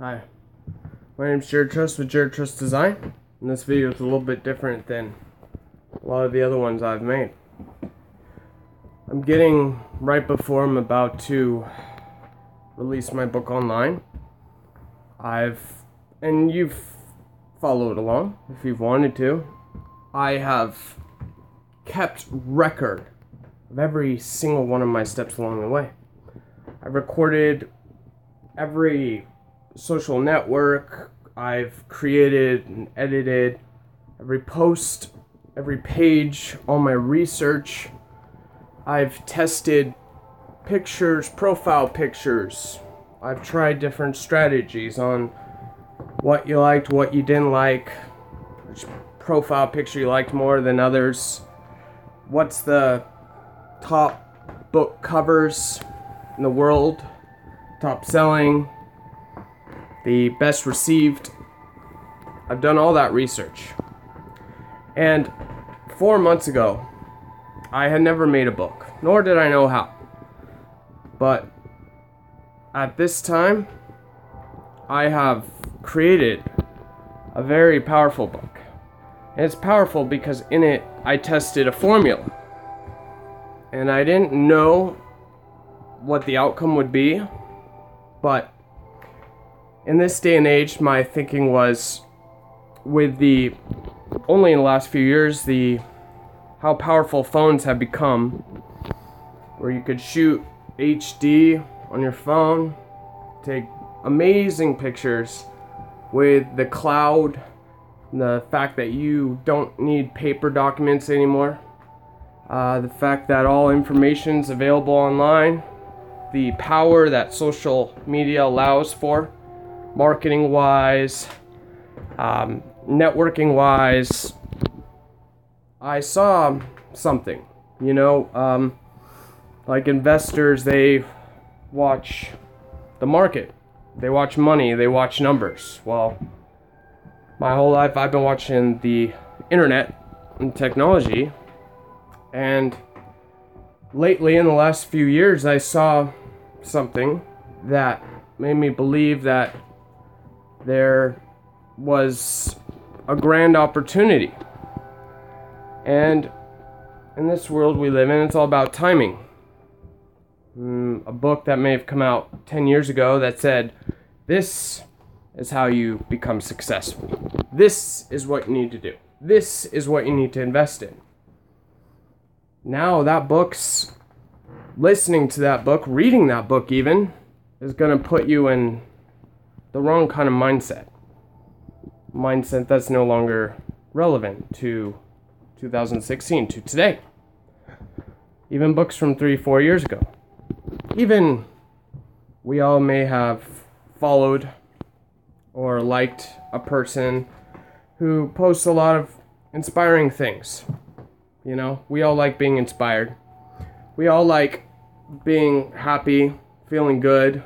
Hi, my name is Jared Trust with Jared Trust Design, and this video is a little bit different than a lot of the other ones I've made. I'm getting right before I'm about to release my book online. I've, and you've followed along if you've wanted to. I have kept record of every single one of my steps along the way. I recorded every social network I've created and edited, every post, every page, all my research. I've tested pictures, profile pictures. I've tried different strategies on what you liked, what you didn't like, which profile picture you liked more than others. What's the top book covers in the world? Top selling, the best received. I've done all that research. And four months ago, I had never made a book, nor did I know how. But at this time, I have created a very powerful book. And it's powerful because in it, I tested a formula. And I didn't know what the outcome would be, but in this day and age, my thinking was with the only in the last few years the how powerful phones have become where you could shoot HD on your phone, take amazing pictures with the cloud, the fact that you don't need paper documents anymore, uh, the fact that all information is available online, the power that social media allows for marketing wise, um, networking wise, I saw something. You know, um, like investors, they watch the market, they watch money, they watch numbers. Well, my whole life I've been watching the internet and technology, and lately in the last few years, I saw something that made me believe that there was a grand opportunity. And in this world we live in, it's all about timing. Mm, a book that may have come out 10 years ago that said, This is how you become successful. This is what you need to do. This is what you need to invest in. Now, that book's listening to that book, reading that book, even, is going to put you in the wrong kind of mindset. Mindset that's no longer relevant to 2016, to today. Even books from three, four years ago. Even we all may have followed or liked a person who posts a lot of inspiring things. You know, we all like being inspired. We all like being happy, feeling good,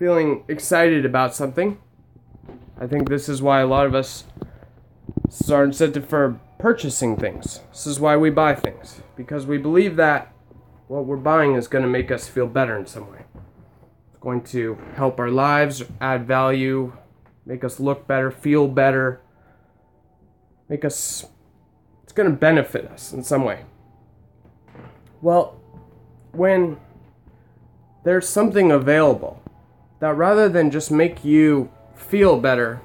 feeling excited about something. I think this is why a lot of us are incentive for purchasing things. This is why we buy things. Because we believe that what we're buying is going to make us feel better in some way. It's going to help our lives, add value, make us look better, feel better, make us. It's going to benefit us in some way. Well, when there's something available that rather than just make you feel better,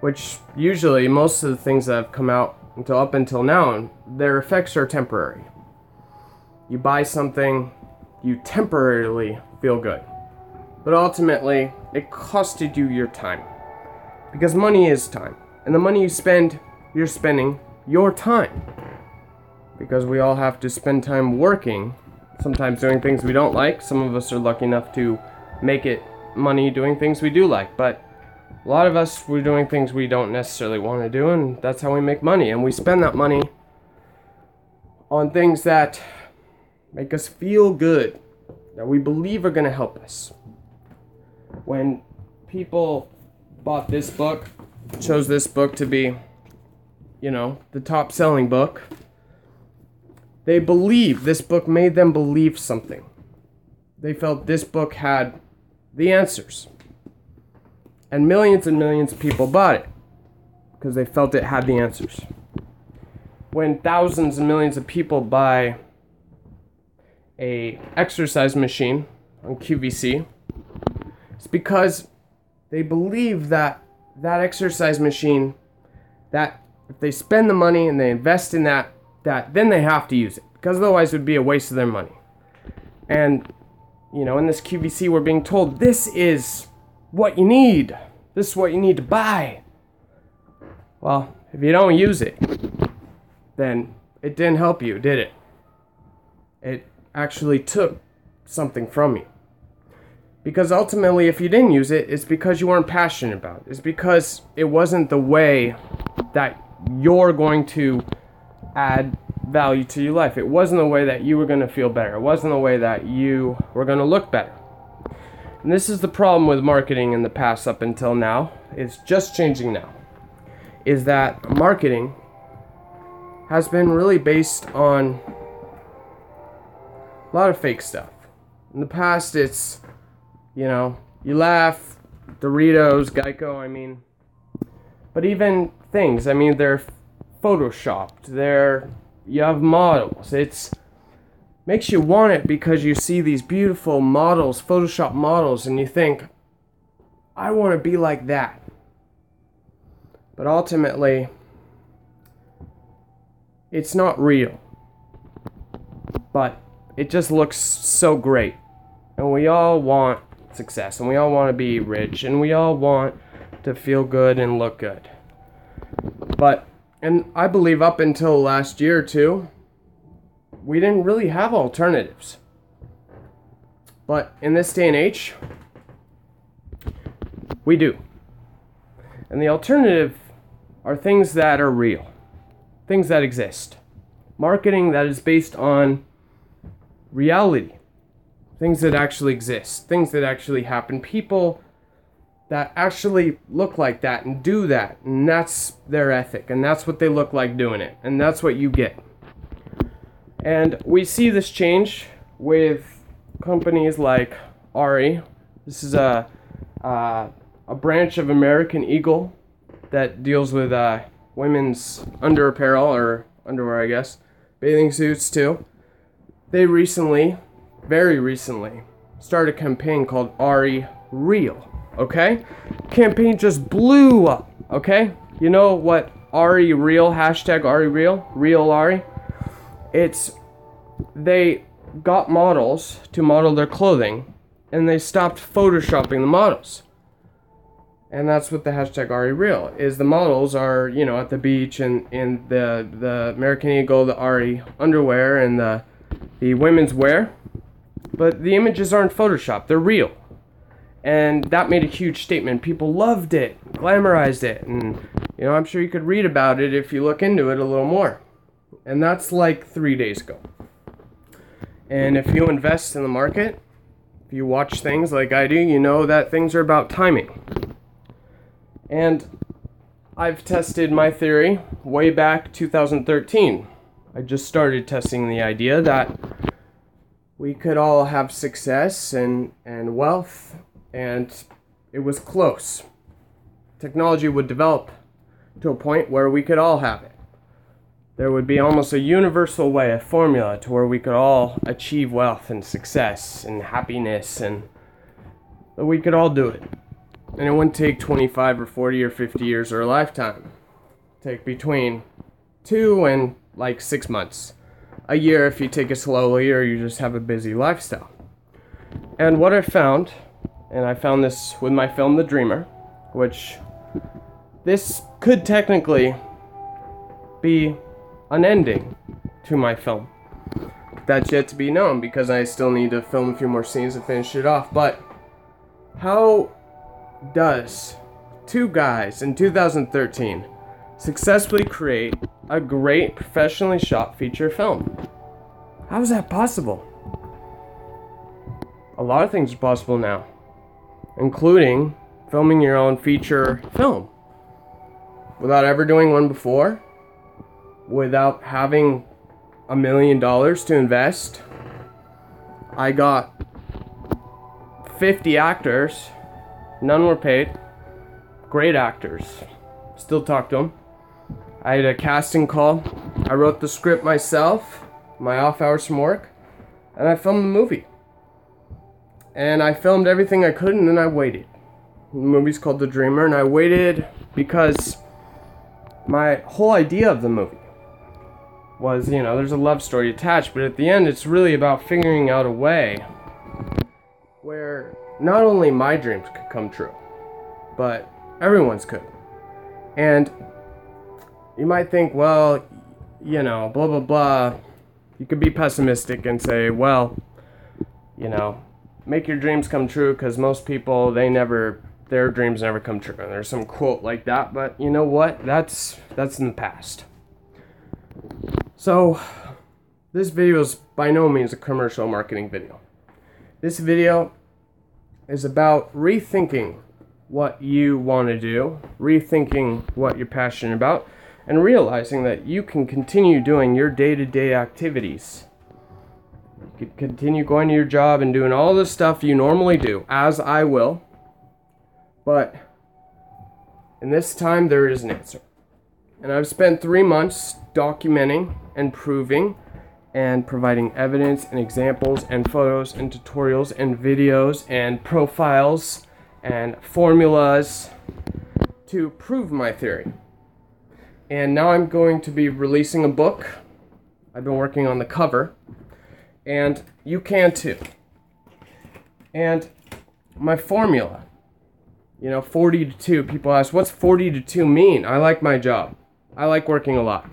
which usually most of the things that have come out until up until now, their effects are temporary. You buy something, you temporarily feel good. But ultimately, it costed you your time. Because money is time. And the money you spend, you're spending your time. Because we all have to spend time working, sometimes doing things we don't like. Some of us are lucky enough to make it money doing things we do like, but a lot of us we're doing things we don't necessarily want to do, and that's how we make money. And we spend that money on things that make us feel good, that we believe are going to help us. When people bought this book, chose this book to be, you know, the top selling book, they believe this book made them believe something. They felt this book had the answers. And millions and millions of people bought it because they felt it had the answers. When thousands and millions of people buy a exercise machine on QVC, it's because they believe that that exercise machine that if they spend the money and they invest in that that then they have to use it because otherwise it would be a waste of their money. And you know, in this QVC we're being told this is what you need. This is what you need to buy. Well, if you don't use it, then it didn't help you, did it? It actually took something from you. Because ultimately, if you didn't use it, it's because you weren't passionate about it. It's because it wasn't the way that you're going to add value to your life. It wasn't the way that you were going to feel better. It wasn't the way that you were going to look better. And this is the problem with marketing in the past up until now. It's just changing now. Is that marketing has been really based on a lot of fake stuff. In the past, it's, you know, you laugh, Doritos, Geico, I mean. But even things, I mean, they're photoshopped, they're, you have models. It's, makes you want it because you see these beautiful models, Photoshop models, and you think, I want to be like that. But ultimately, it's not real. But it just looks so great. And we all want success, and we all want to be rich, and we all want to feel good and look good. But, and I believe up until last year, too, we didn't really have alternatives. But in this day and age, we do. And the alternative are things that are real, things that exist. Marketing that is based on reality, things that actually exist, things that actually happen, people that actually look like that and do that. And that's their ethic, and that's what they look like doing it, and that's what you get. And we see this change with companies like Aerie. This is a, uh, a branch of American Eagle that deals with uh, women's under apparel or underwear, I guess, bathing suits too. They recently, very recently, started a campaign called Aerie Real. Okay, campaign just blew up. Okay, you know what Aerie Real hashtag Aerie Real Real Aerie it's they got models to model their clothing and they stopped photoshopping the models. And that's what the hashtag Aerie Real is. The models are, you know, at the beach and in the the American Eagle, the Aerie underwear, and the the women's wear, but the images aren't photoshopped; they're real, and that made a huge statement. People loved it, glamorized it, and you know, I'm sure you could read about it if you look into it a little more and that's like three days ago. And if you invest in the market, if you watch things like I do, you know that things are about timing. And I've tested my theory way back 2013. I just started testing the idea that we could all have success and, and wealth, and it was close. Technology would develop to a point where we could all have it there would be almost a universal way, a formula to where we could all achieve wealth and success and happiness and that we could all do it. And it wouldn't take 25 or 40 or 50 years or a lifetime. Take between two and like six months. A year if you take it slowly or you just have a busy lifestyle. And what I found, and I found this with my film The Dreamer, which this could technically be an ending to my film. That's yet to be known because I still need to film a few more scenes and finish it off. But how does two guys in 2013 successfully create a great professionally shot feature film? How is that possible? A lot of things are possible now, including filming your own feature film without ever doing one before without having a million dollars to invest. I got 50 actors, none were paid. great actors. Still talk to them. I had a casting call. I wrote the script myself, my off hours from work, and I filmed the movie. And I filmed everything I could, and then I waited. The movie's called The Dreamer, and I waited because my whole idea of the movie was, you know, there's a love story attached, but at the end, it's really about figuring out a way where not only my dreams could come true, but everyone's could. And you might think, well, you know, blah, blah, blah. You could be pessimistic and say, well, you know, make your dreams come true because most people, they never, their dreams never come true. And there's some quote like that, but you know what? That's, that's in the past. So, this video is by no means a commercial marketing video. This video is about rethinking what you want to do, rethinking what you're passionate about, and realizing that you can continue doing your day to day activities. Continue going to your job and doing all the stuff you normally do, as I will. But in this time, there is an answer. And I've spent three months documenting and proving and providing evidence and examples and photos and tutorials and videos and profiles and formulas to prove my theory. And now I'm going to be releasing a book. I've been working on the cover, and you can too. And my formula, you know, 40 to 2, people ask, what's 40 to 2 mean? I like my job. I like working a lot.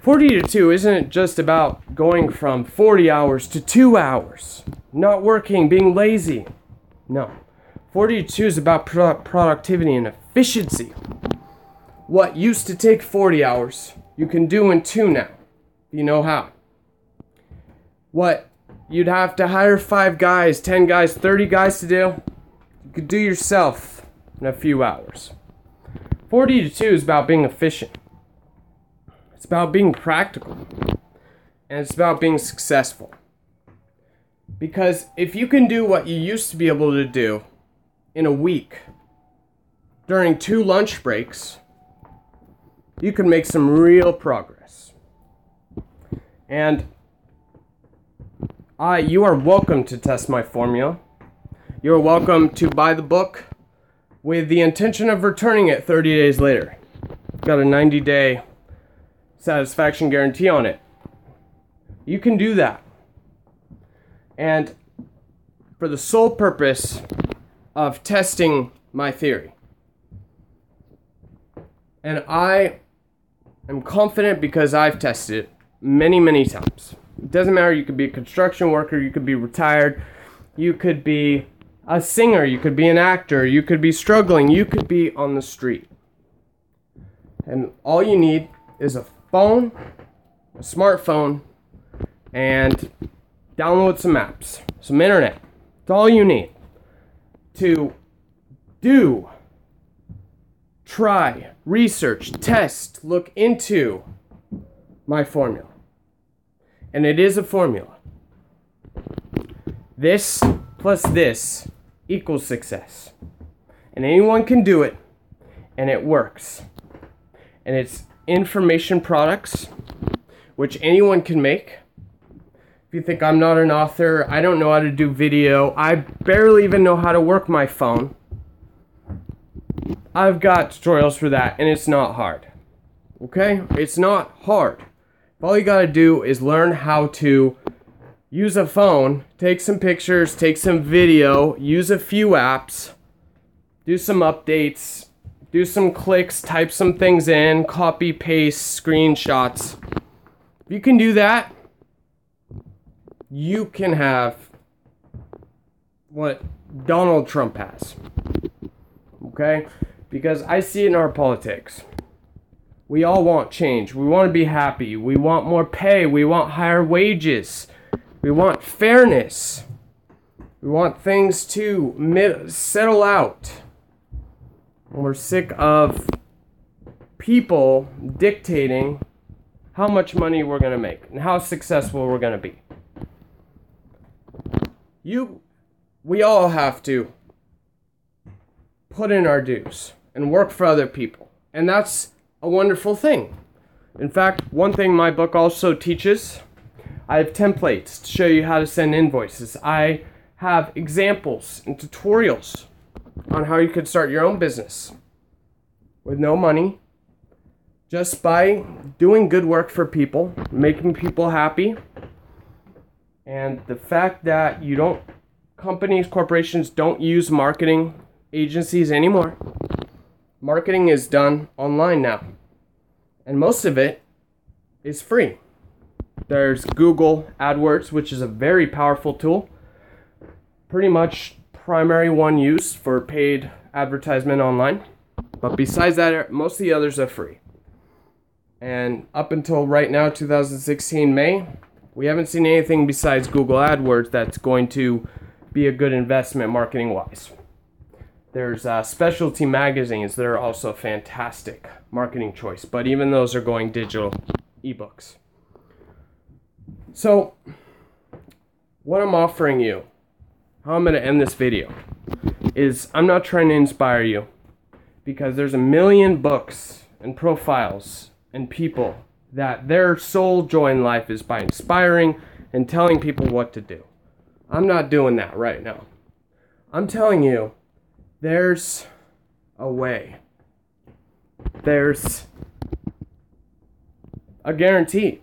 40 to 2 isn't just about going from 40 hours to 2 hours, not working, being lazy. No. 40 to 2 is about pro- productivity and efficiency. What used to take 40 hours, you can do in 2 now. You know how. What you'd have to hire 5 guys, 10 guys, 30 guys to do, you could do yourself in a few hours. 40 to 2 is about being efficient. It's about being practical. And it's about being successful. Because if you can do what you used to be able to do in a week during two lunch breaks, you can make some real progress. And I, you are welcome to test my formula. You're welcome to buy the book with the intention of returning it 30 days later. Got a 90 day satisfaction guarantee on it. You can do that. And for the sole purpose of testing my theory. And I am confident because I've tested it many, many times. Doesn't matter, you could be a construction worker, you could be retired, you could be a singer, you could be an actor, you could be struggling, you could be on the street. And all you need is a phone, a smartphone, and download some apps, some internet. It's all you need to do, try, research, test, look into my formula. And it is a formula. This plus this equals success. And anyone can do it, and it works. And it's information products, which anyone can make. If you think I'm not an author, I don't know how to do video, I barely even know how to work my phone. I've got tutorials for that, and it's not hard. Okay? It's not hard. All you gotta do is learn how to use a phone, take some pictures, take some video, use a few apps, do some updates, do some clicks, type some things in, copy, paste, screenshots. If you can do that, you can have what Donald Trump has. Okay? Because I see it in our politics. We all want change. We want to be happy. We want more pay. We want higher wages. We want fairness. We want things to settle out. We're sick of people dictating how much money we're going to make and how successful we're going to be. You, we all have to put in our dues. and work for other people. And that's a wonderful thing. In fact, one thing my book also teaches I have templates to show you how to send invoices. I have examples and tutorials on how you could start your own business with no money, just by doing good work for people, making people happy, and the fact that you don't, companies, corporations don't use marketing agencies anymore. Marketing is done online now, and most of it is free. There's Google AdWords, which is a very powerful tool. Pretty much primary one use for paid advertisement online. But besides that, most of the others are free. And up until right now, 2016 May, we haven't seen anything besides Google AdWords that's going to be a good investment marketing wise. There's uh, specialty magazines that are also a fantastic marketing choice, but even those are going digital ebooks. So, what I'm offering you, how I'm going to end this video, is I'm not trying to inspire you because there's a million books and profiles and people that their sole joy in life is by inspiring and telling people what to do. I'm not doing that right now. I'm telling you, there's a way. There's a guarantee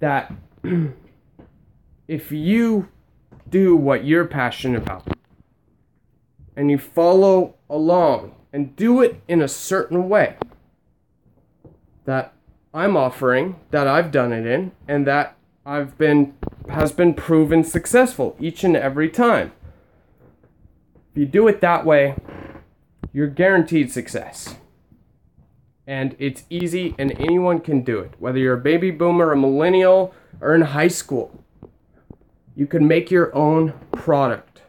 that if you do what you're passionate about and you follow along and do it in a certain way that I'm offering, that I've done it in, and that I've been has been proven successful each and every time. You do it that way, you're guaranteed success. And it's easy and anyone can do it. Whether you're a baby boomer, a millennial, or in high school. You can make your own product.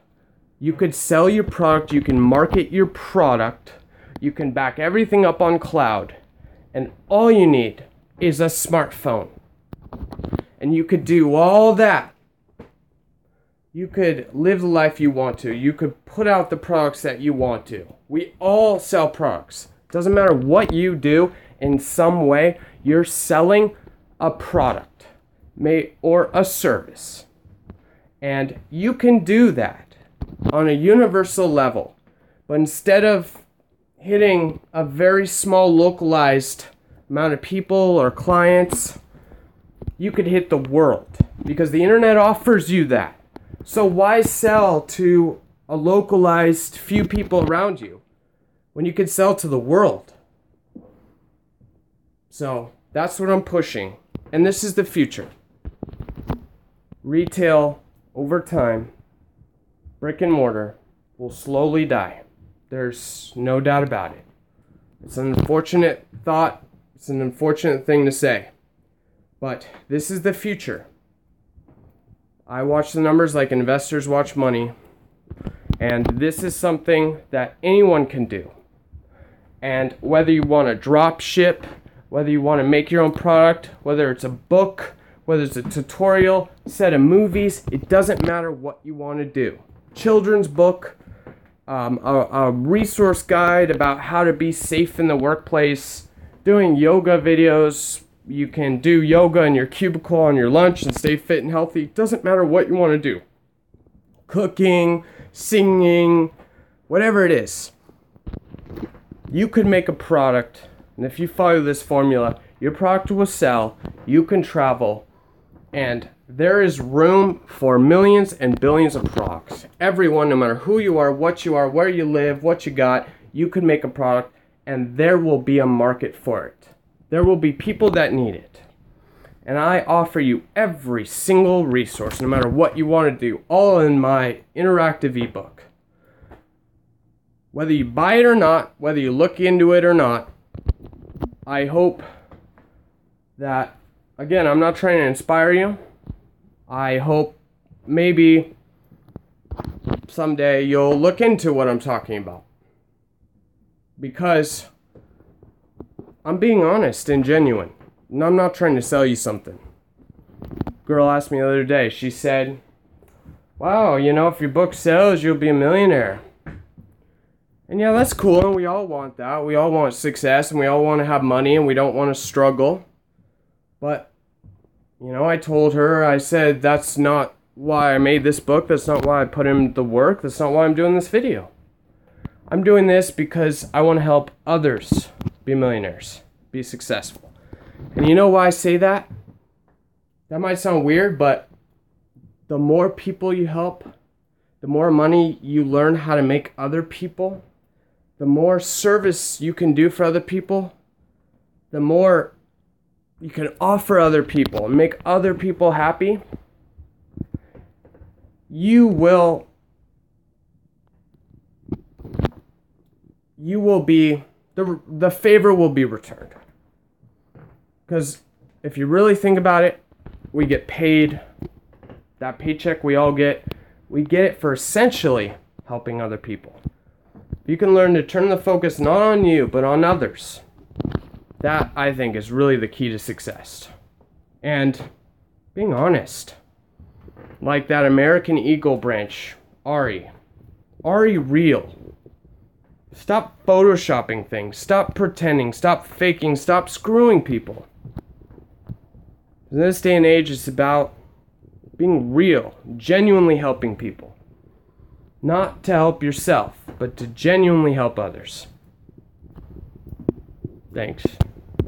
You could sell your product, you can market your product, you can back everything up on cloud. And all you need is a smartphone. And you could do all that. You could live the life you want to. You could put out the products that you want to. We all sell products. Doesn't matter what you do, in some way, you're selling a product may, or a service. And you can do that on a universal level. But instead of hitting a very small localized amount of people or clients, you could hit the world because the internet offers you that. So why sell to a localized few people around you when you can sell to the world? So that's what I'm pushing. And this is the future. Retail over time, brick and mortar, will slowly die. There's no doubt about it. It's an unfortunate thought, it's an unfortunate thing to say. But this is the future. I watch the numbers like investors watch money, and this is something that anyone can do. And whether you want to drop ship, whether you want to make your own product, whether it's a book, whether it's a tutorial, set of movies, it doesn't matter what you want to do. Children's book, um, a, a resource guide about how to be safe in the workplace, doing yoga videos. You can do yoga in your cubicle on your lunch and stay fit and healthy. Doesn't matter what you want to do. Cooking, singing, whatever it is. You could make a product, and if you follow this formula, your product will sell, you can travel, and there is room for millions and billions of products. Everyone, no matter who you are, what you are, where you live, what you got, you can make a product and there will be a market for it. There will be people that need it. And I offer you every single resource, no matter what you want to do, all in my interactive ebook. Whether you buy it or not, whether you look into it or not, I hope that, again, I'm not trying to inspire you. I hope maybe someday you'll look into what I'm talking about. Because I'm being honest and genuine. And I'm not trying to sell you something. Girl asked me the other day, she said, Wow, you know, if your book sells, you'll be a millionaire. And yeah, that's cool, and we all want that. We all want success, and we all want to have money, and we don't want to struggle. But, you know, I told her, I said, that's not why I made this book. That's not why I put in the work. That's not why I'm doing this video. I'm doing this because I want to help others be millionaires, be successful. And you know why I say that? That might sound weird, but the more people you help, the more money you learn how to make other people, the more service you can do for other people, the more you can offer other people and make other people happy, you will you will be the the favor will be returned. Cuz if you really think about it, we get paid that paycheck we all get, we get it for essentially helping other people. You can learn to turn the focus not on you, but on others. That, I think, is really the key to success. And being honest. Like that American Eagle branch, Aerie. Aerie real. Stop photoshopping things. Stop pretending. Stop faking. Stop screwing people. In this day and age, it's about being real, genuinely helping people. Not to help yourself, but to genuinely help others. Thanks.